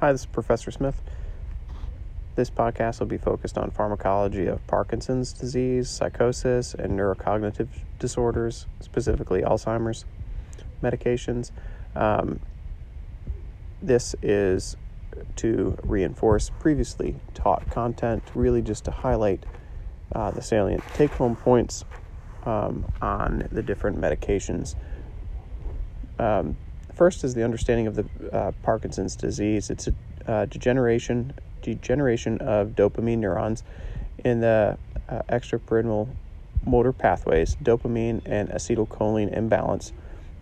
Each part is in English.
Hi, this is Professor Smith. This podcast will be focused on pharmacology of Parkinson's disease, psychosis, and neurocognitive disorders, specifically Alzheimer's medications. Um, this is to reinforce previously taught content, really just to highlight uh, the salient take home points um, on the different medications. Um, first is the understanding of the uh, Parkinson's disease. It's a uh, degeneration degeneration of dopamine neurons in the uh, extrapyramidal motor pathways, dopamine and acetylcholine imbalance,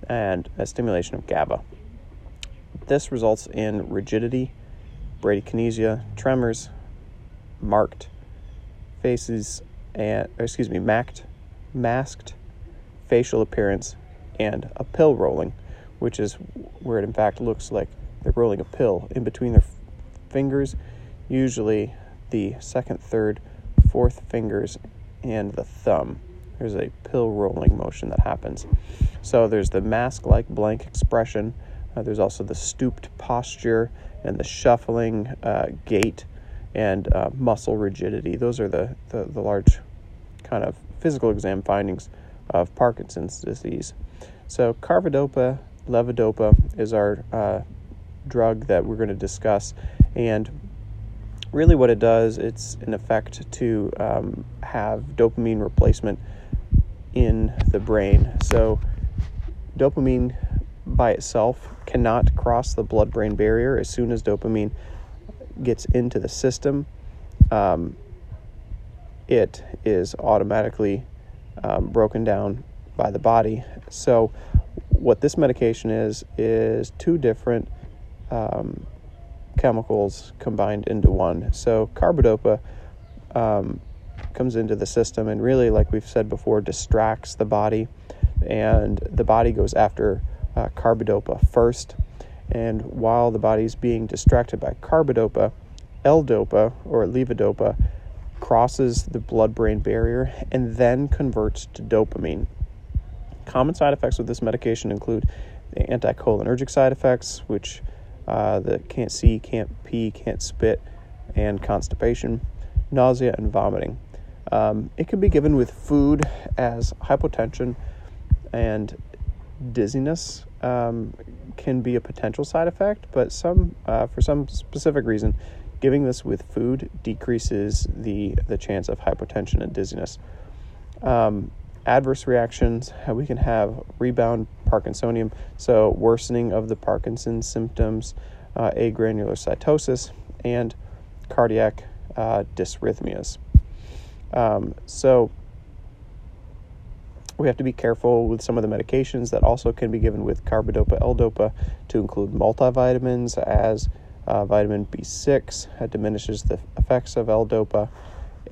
and a stimulation of GABA. This results in rigidity, bradykinesia, tremors, marked faces, and excuse me, masked, masked facial appearance, and a pill rolling, which is where it in fact looks like they're rolling a pill in between their fingers, usually the second, third, fourth fingers, and the thumb. There's a pill rolling motion that happens. So there's the mask like blank expression. Uh, there's also the stooped posture and the shuffling uh, gait and uh, muscle rigidity. Those are the, the, the large kind of physical exam findings of Parkinson's disease. So carbidopa levodopa is our uh, drug that we're going to discuss, and really what it does, it's an effect to um, have dopamine replacement in the brain. So dopamine by itself cannot cross the blood brain barrier as soon as dopamine gets into the system. Um, it is automatically um, broken down by the body. So, what this medication is, is two different um, chemicals combined into one. So carbidopa um, comes into the system and really, like we've said before, distracts the body, and the body goes after uh, carbidopa first. And while the body's being distracted by carbidopa, L-dopa or levodopa crosses the blood-brain barrier and then converts to dopamine. Common side effects with this medication include the anticholinergic side effects, which uh, that can't see, can't pee, can't spit, and constipation, nausea, and vomiting. Um, it can be given with food as hypotension and dizziness um, can be a potential side effect, but some uh, for some specific reason, giving this with food decreases the the chance of hypotension and dizziness. Um, adverse reactions, we can have rebound Parkinsonium, so worsening of the Parkinson's symptoms, uh, agranulocytosis, and cardiac uh, dysrhythmias. Um, so we have to be careful with some of the medications that also can be given with carbidopa L-dopa to include multivitamins as uh, vitamin B6 that diminishes the effects of L-dopa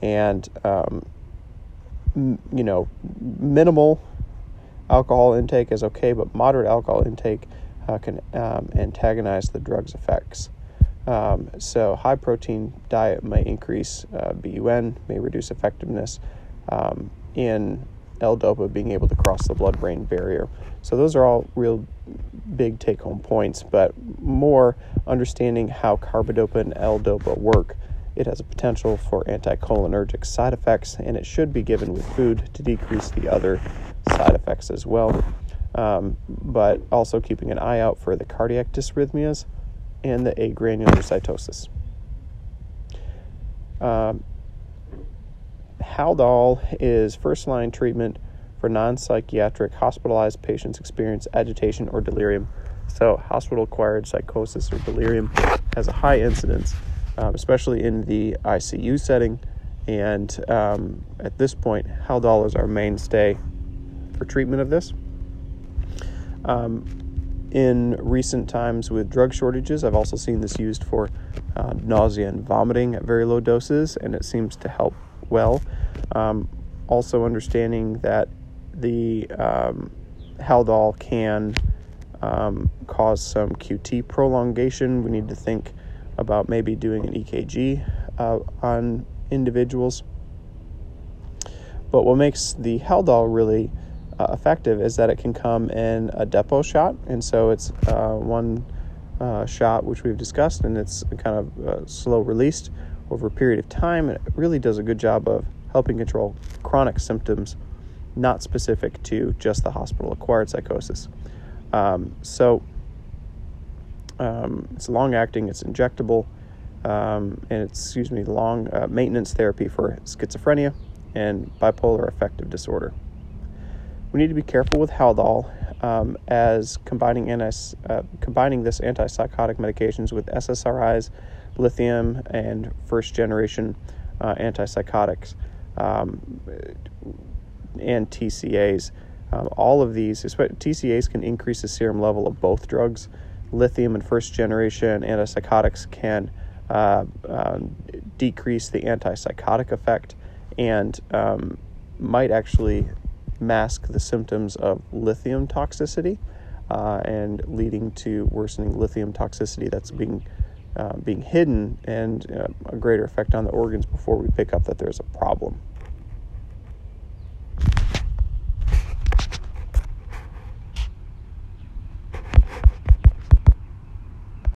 and um, you know, minimal alcohol intake is okay, but moderate alcohol intake uh, can um, antagonize the drug's effects. Um, so, high protein diet may increase uh, BUN, may reduce effectiveness um, in L-dopa being able to cross the blood-brain barrier. So, those are all real big take-home points, but more understanding how carbidopa and L-dopa work it has a potential for anticholinergic side effects, and it should be given with food to decrease the other side effects as well. Um, but also keeping an eye out for the cardiac dysrhythmias and the agranulocytosis. Um, Haldol is first line treatment for non psychiatric hospitalized patients experience agitation or delirium. So, hospital acquired psychosis or delirium has a high incidence um, especially in the ICU setting. And um, at this point, Haldol is our mainstay for treatment of this. Um, in recent times with drug shortages, I've also seen this used for uh, nausea and vomiting at very low doses, and it seems to help well. Um, also, understanding that the um, Haldol can um, cause some QT prolongation, we need to think about maybe doing an EKG uh, on individuals. But what makes the Haldol really uh, effective is that it can come in a depot shot, and so it's uh, one uh, shot, which we've discussed, and it's kind of uh, slow released over a period of time. And it really does a good job of helping control chronic symptoms not specific to just the hospital acquired psychosis. Um, so um, it's long acting, it's injectable, um, and it's, excuse me, long uh, maintenance therapy for schizophrenia and bipolar affective disorder. We need to be careful with Haldol um, as combining, anti, uh, combining this antipsychotic medications with SSRIs, lithium, and first generation uh, antipsychotics um, and TCAs. Um, all of these, TCAs can increase the serum level of both drugs. Lithium and first generation antipsychotics can uh, uh, decrease the antipsychotic effect and um, might actually mask the symptoms of lithium toxicity uh, and leading to worsening lithium toxicity that's being uh, being hidden and uh, a greater effect on the organs before we pick up that there's a problem.